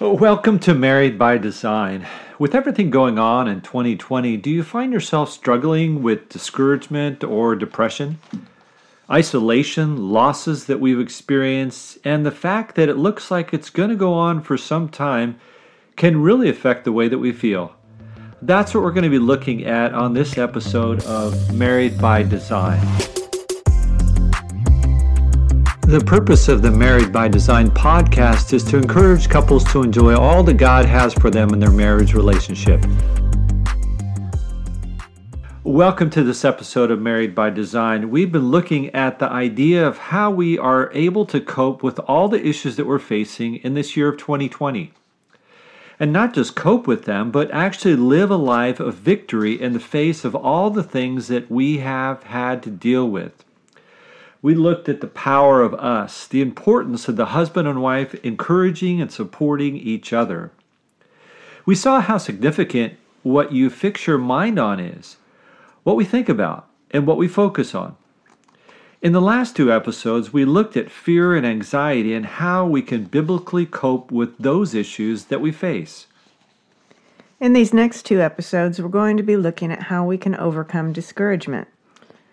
Welcome to Married by Design. With everything going on in 2020, do you find yourself struggling with discouragement or depression? Isolation, losses that we've experienced, and the fact that it looks like it's going to go on for some time can really affect the way that we feel. That's what we're going to be looking at on this episode of Married by Design. The purpose of the Married by Design podcast is to encourage couples to enjoy all that God has for them in their marriage relationship. Welcome to this episode of Married by Design. We've been looking at the idea of how we are able to cope with all the issues that we're facing in this year of 2020. And not just cope with them, but actually live a life of victory in the face of all the things that we have had to deal with we looked at the power of us, the importance of the husband and wife encouraging and supporting each other. We saw how significant what you fix your mind on is, what we think about, and what we focus on. In the last two episodes, we looked at fear and anxiety and how we can biblically cope with those issues that we face. In these next two episodes, we're going to be looking at how we can overcome discouragement.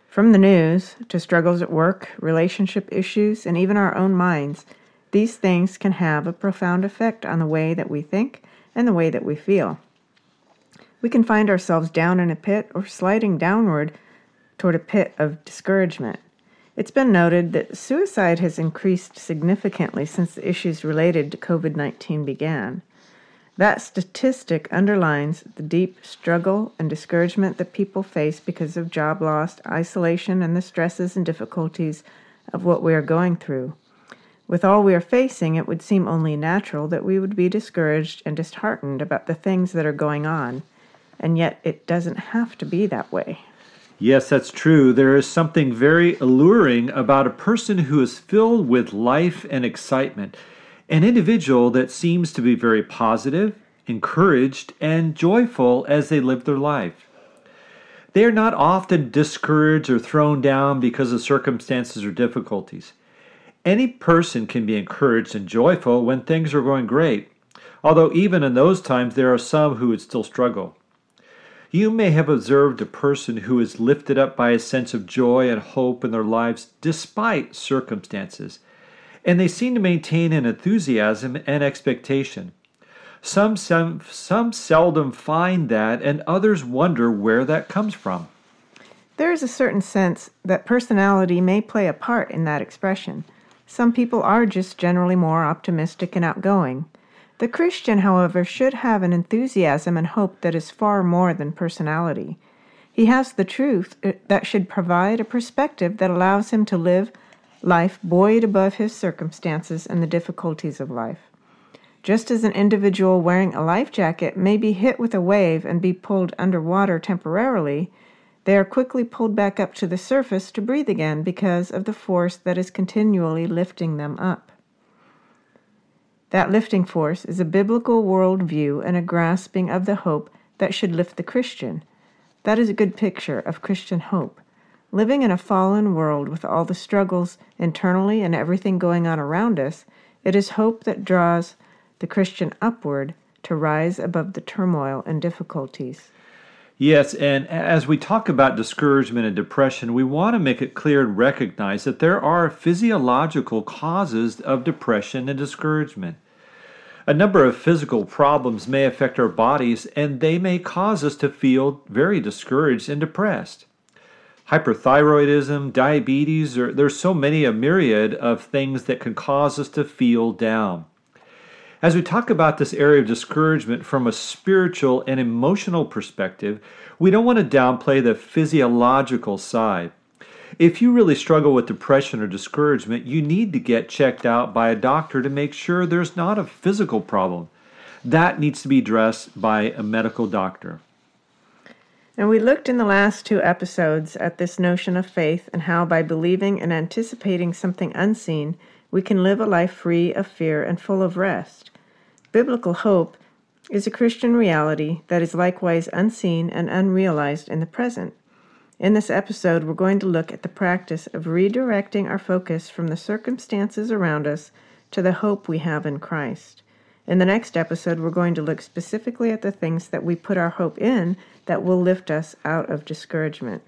From the news to struggles at work, relationship issues, and even our own minds, these things can have a profound effect on the way that we think and the way that we feel. We can find ourselves down in a pit or sliding downward toward a pit of discouragement. It's been noted that suicide has increased significantly since the issues related to COVID 19 began. That statistic underlines the deep struggle and discouragement that people face because of job loss, isolation, and the stresses and difficulties of what we are going through. With all we are facing, it would seem only natural that we would be discouraged and disheartened about the things that are going on, and yet it doesn't have to be that way. Yes, that's true. There is something very alluring about a person who is filled with life and excitement an individual that seems to be very positive, encouraged, and joyful as they live their life. They are not often discouraged or thrown down because of circumstances or difficulties. Any person can be encouraged and joyful when things are going great, although even in those times there are some who would still struggle. You may have observed a person who is lifted up by a sense of joy and hope in their lives despite circumstances and they seem to maintain an enthusiasm and expectation. Some, some, some seldom find that, and others wonder where that comes from. There is a certain sense that personality may play a part in that expression. Some people are just generally more optimistic and outgoing. The Christian, however, should have an enthusiasm and hope that is far more than personality. He has the truth uh, that should provide a perspective that allows him to live life buoyed above his circumstances and the difficulties of life. Just as an individual wearing a life jacket may be hit with a wave and be pulled underwater temporarily, they are quickly pulled back up to the surface to breathe again because of the force that is continually lifting them up. That lifting force is a biblical worldview and a grasping of the hope that should lift the Christian. That is a good picture of Christian hope. Living in a fallen world with all the struggles internally and everything going on around us, it is hope that draws the Christian upward to rise above the turmoil and difficulties. Yes, and as we talk about discouragement and depression, we want to make it clear and recognize that there are physiological causes of depression and discouragement. A number of physical problems may affect our bodies, and they may cause us to feel very discouraged and depressed hyperthyroidism, diabetes, or there's so many a myriad of things that can cause us to feel down. As we talk about this area of discouragement from a spiritual and emotional perspective, we don't want to downplay the physiological side. If you really struggle with depression or discouragement, you need to get checked out by a doctor to make sure there's not a physical problem. That needs to be addressed by a medical doctor. And we looked in the last two episodes at this notion of faith and how by believing and anticipating something unseen, we can live a life free of fear and full of rest. Biblical hope is a Christian reality that is likewise unseen and unrealized in the present. In this episode, we're going to look at the practice of redirecting our focus from the circumstances around us to the hope we have in Christ. In the next episode, we're going to look specifically at the things that we put our hope in that will lift us out of discouragement.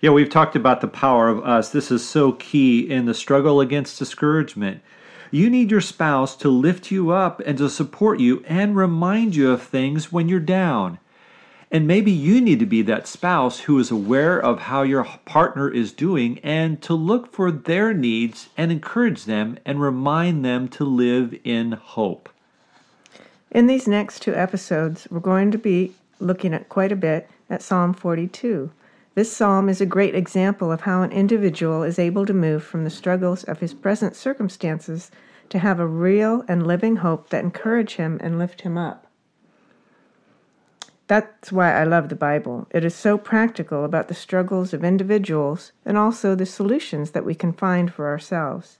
Yeah, we've talked about the power of us. This is so key in the struggle against discouragement. You need your spouse to lift you up and to support you and remind you of things when you're down. And maybe you need to be that spouse who is aware of how your partner is doing and to look for their needs and encourage them and remind them to live in hope. In these next two episodes, we're going to be looking at quite a bit at Psalm 42. This psalm is a great example of how an individual is able to move from the struggles of his present circumstances to have a real and living hope that encourage him and lift him up. That's why I love the Bible. It is so practical about the struggles of individuals and also the solutions that we can find for ourselves.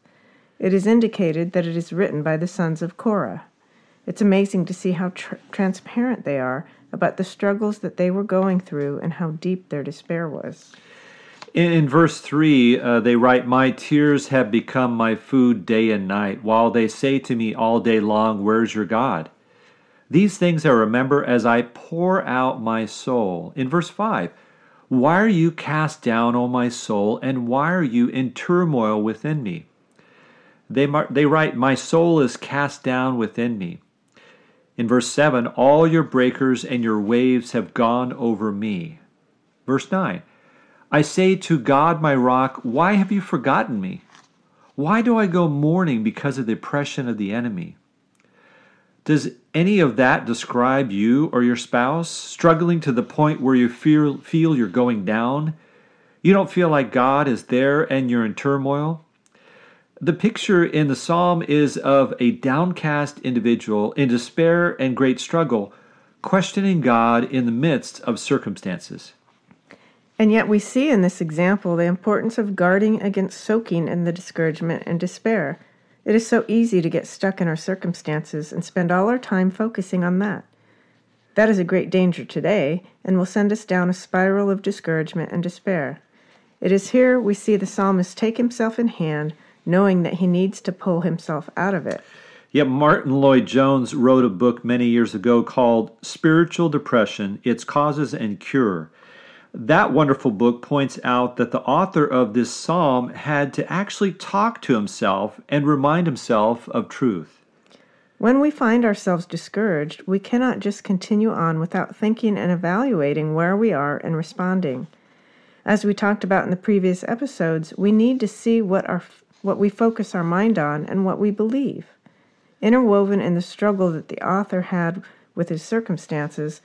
It is indicated that it is written by the sons of Korah. It's amazing to see how tr- transparent they are about the struggles that they were going through and how deep their despair was. In, in verse 3, uh, they write, My tears have become my food day and night, while they say to me all day long, Where's your God? These things I remember as I pour out my soul. In verse 5, Why are you cast down, O my soul, and why are you in turmoil within me? They, they write, My soul is cast down within me. In verse 7, All your breakers and your waves have gone over me. Verse 9, I say to God, my rock, Why have you forgotten me? Why do I go mourning because of the oppression of the enemy? Does any of that describe you or your spouse struggling to the point where you feel, feel you're going down? You don't feel like God is there and you're in turmoil? The picture in the psalm is of a downcast individual in despair and great struggle, questioning God in the midst of circumstances. And yet, we see in this example the importance of guarding against soaking in the discouragement and despair. It is so easy to get stuck in our circumstances and spend all our time focusing on that. That is a great danger today and will send us down a spiral of discouragement and despair. It is here we see the psalmist take himself in hand, knowing that he needs to pull himself out of it. Yet Martyn Lloyd-Jones wrote a book many years ago called Spiritual Depression Its Causes and Cure. That wonderful book points out that the author of this psalm had to actually talk to himself and remind himself of truth. When we find ourselves discouraged, we cannot just continue on without thinking and evaluating where we are and responding. As we talked about in the previous episodes, we need to see what our what we focus our mind on and what we believe. Interwoven in the struggle that the author had with his circumstances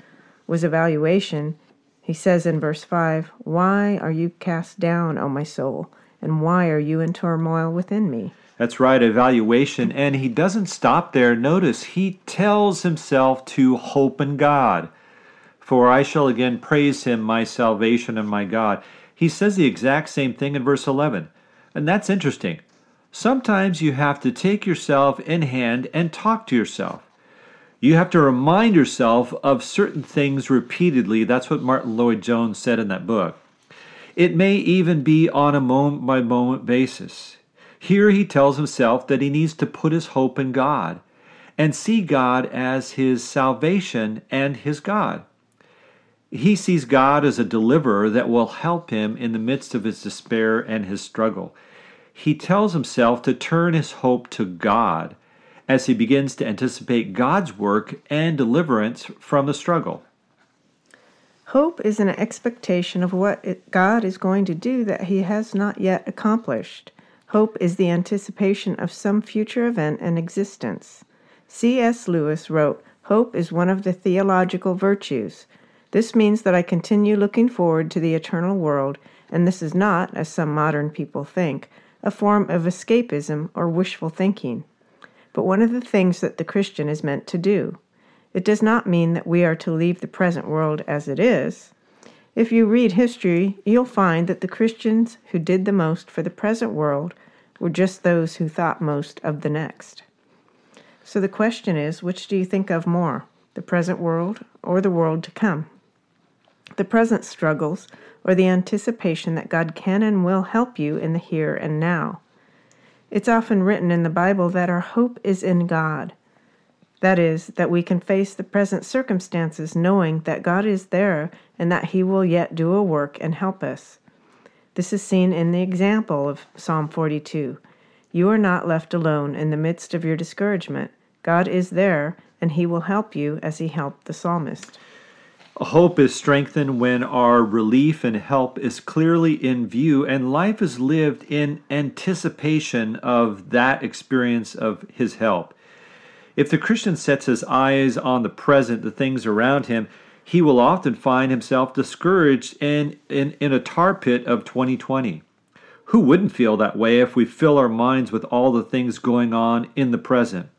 was evaluation he says in verse 5, Why are you cast down, O my soul? And why are you in turmoil within me? That's right, evaluation. And he doesn't stop there. Notice he tells himself to hope in God. For I shall again praise him, my salvation and my God. He says the exact same thing in verse 11. And that's interesting. Sometimes you have to take yourself in hand and talk to yourself. You have to remind yourself of certain things repeatedly. That's what Martyn Lloyd-Jones said in that book. It may even be on a moment by moment basis. Here he tells himself that he needs to put his hope in God and see God as his salvation and his God. He sees God as a deliverer that will help him in the midst of his despair and his struggle. He tells himself to turn his hope to God as he begins to anticipate God's work and deliverance from the struggle. Hope is an expectation of what God is going to do that he has not yet accomplished. Hope is the anticipation of some future event and existence. C.S. Lewis wrote, Hope is one of the theological virtues. This means that I continue looking forward to the eternal world, and this is not, as some modern people think, a form of escapism or wishful thinking but one of the things that the Christian is meant to do. It does not mean that we are to leave the present world as it is. If you read history, you'll find that the Christians who did the most for the present world were just those who thought most of the next. So the question is which do you think of more, the present world or the world to come? The present struggles or the anticipation that God can and will help you in the here and now? It's often written in the Bible that our hope is in God. That is, that we can face the present circumstances knowing that God is there and that He will yet do a work and help us. This is seen in the example of Psalm 42. You are not left alone in the midst of your discouragement. God is there, and He will help you as He helped the psalmist. Hope is strengthened when our relief and help is clearly in view and life is lived in anticipation of that experience of His help. If the Christian sets his eyes on the present, the things around him, he will often find himself discouraged and in, in a tar pit of 2020. Who wouldn't feel that way if we fill our minds with all the things going on in the present?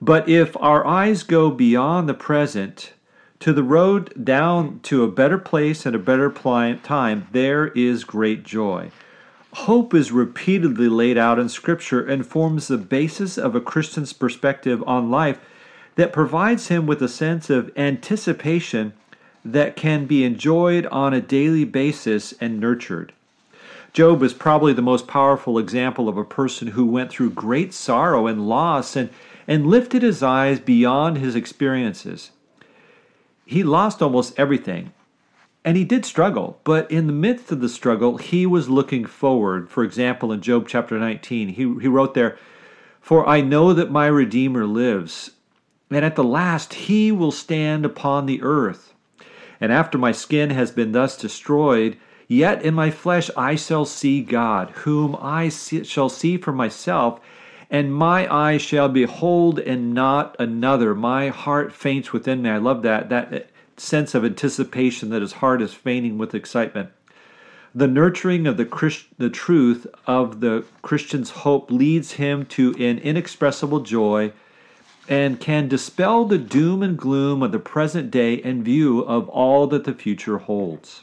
But if our eyes go beyond the present to the road down to a better place and a better time, there is great joy. Hope is repeatedly laid out in Scripture and forms the basis of a Christian's perspective on life that provides him with a sense of anticipation that can be enjoyed on a daily basis and nurtured. Job is probably the most powerful example of a person who went through great sorrow and loss and, and lifted his eyes beyond his experiences. He lost almost everything, and he did struggle, but in the midst of the struggle, he was looking forward. For example, in Job chapter 19, he, he wrote there, For I know that my Redeemer lives, and at the last he will stand upon the earth. And after my skin has been thus destroyed, yet in my flesh I shall see God, whom I see, shall see for myself, and my eyes shall behold and not another. My heart faints within me. I love that. That sense of anticipation that his heart is fainting with excitement. The nurturing of the, Christ, the truth of the Christian's hope leads him to an inexpressible joy and can dispel the doom and gloom of the present day in view of all that the future holds.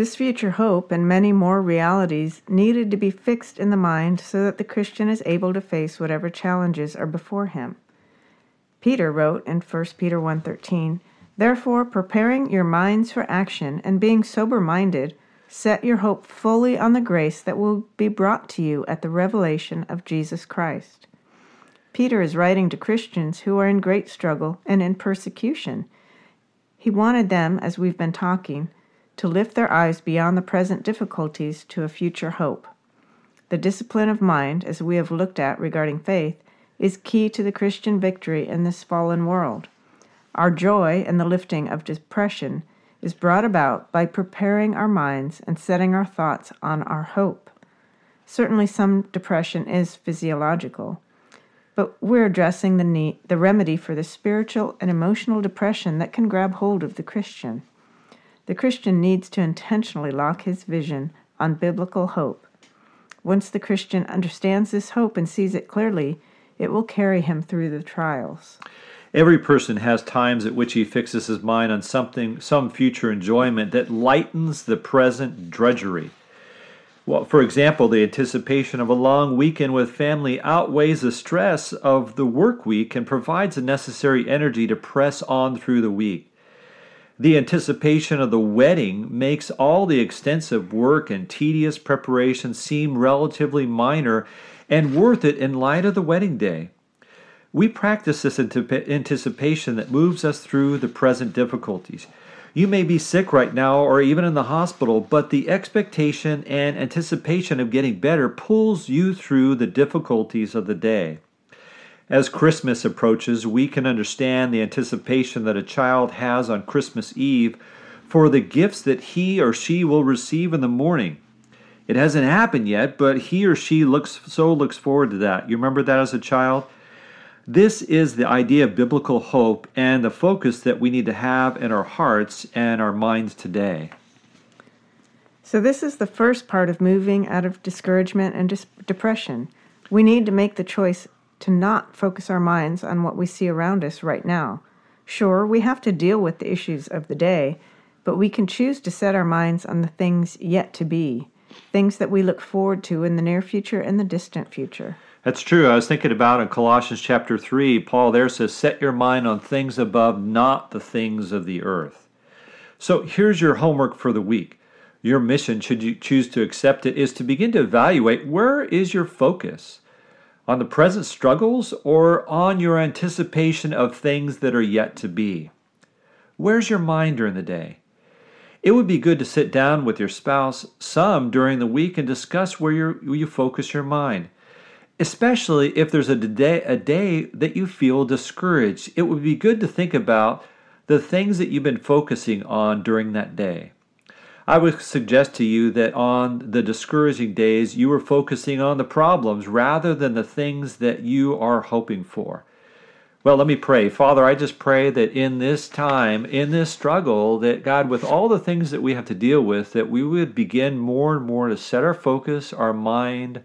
This future hope and many more realities needed to be fixed in the mind so that the Christian is able to face whatever challenges are before him. Peter wrote in 1 Peter 1:13, Therefore, preparing your minds for action and being sober minded, set your hope fully on the grace that will be brought to you at the revelation of Jesus Christ. Peter is writing to Christians who are in great struggle and in persecution. He wanted them, as we've been talking, to lift their eyes beyond the present difficulties to a future hope. The discipline of mind, as we have looked at regarding faith, is key to the Christian victory in this fallen world. Our joy in the lifting of depression is brought about by preparing our minds and setting our thoughts on our hope. Certainly, some depression is physiological, but we're addressing the need, the remedy for the spiritual and emotional depression that can grab hold of the Christian. The Christian needs to intentionally lock his vision on biblical hope. Once the Christian understands this hope and sees it clearly, it will carry him through the trials. Every person has times at which he fixes his mind on something, some future enjoyment that lightens the present drudgery. Well, for example, the anticipation of a long weekend with family outweighs the stress of the work week and provides the necessary energy to press on through the week. The anticipation of the wedding makes all the extensive work and tedious preparation seem relatively minor and worth it in light of the wedding day. We practice this anticipation that moves us through the present difficulties. You may be sick right now or even in the hospital, but the expectation and anticipation of getting better pulls you through the difficulties of the day. As Christmas approaches, we can understand the anticipation that a child has on Christmas Eve for the gifts that he or she will receive in the morning. It hasn't happened yet, but he or she looks so looks forward to that. You remember that as a child? This is the idea of biblical hope and the focus that we need to have in our hearts and our minds today. So, this is the first part of moving out of discouragement and dis- depression. We need to make the choice to not focus our minds on what we see around us right now. Sure, we have to deal with the issues of the day, but we can choose to set our minds on the things yet to be, things that we look forward to in the near future and the distant future. That's true. I was thinking about in Colossians chapter 3, Paul there says, Set your mind on things above, not the things of the earth. So here's your homework for the week. Your mission, should you choose to accept it, is to begin to evaluate where is your focus? On the present struggles or on your anticipation of things that are yet to be? Where's your mind during the day? It would be good to sit down with your spouse some during the week and discuss where, where you focus your mind. Especially if there's a day, a day that you feel discouraged, it would be good to think about the things that you've been focusing on during that day. I would suggest to you that on the discouraging days, you are focusing on the problems rather than the things that you are hoping for. Well, let me pray. Father, I just pray that in this time, in this struggle, that God, with all the things that we have to deal with, that we would begin more and more to set our focus, our mind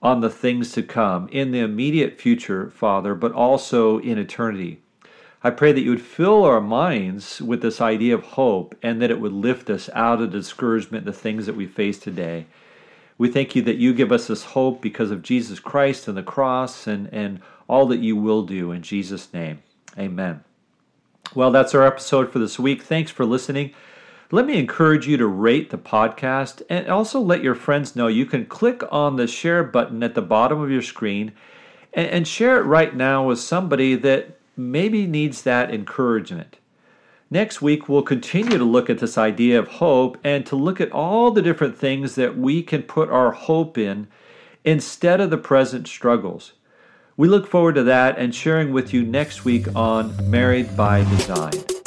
on the things to come in the immediate future, Father, but also in eternity. I pray that you would fill our minds with this idea of hope and that it would lift us out of discouragement, the things that we face today. We thank you that you give us this hope because of Jesus Christ and the cross and, and all that you will do. In Jesus' name, amen. Well, that's our episode for this week. Thanks for listening. Let me encourage you to rate the podcast and also let your friends know you can click on the share button at the bottom of your screen and, and share it right now with somebody that maybe needs that encouragement. Next week, we'll continue to look at this idea of hope and to look at all the different things that we can put our hope in instead of the present struggles. We look forward to that and sharing with you next week on Married by Design.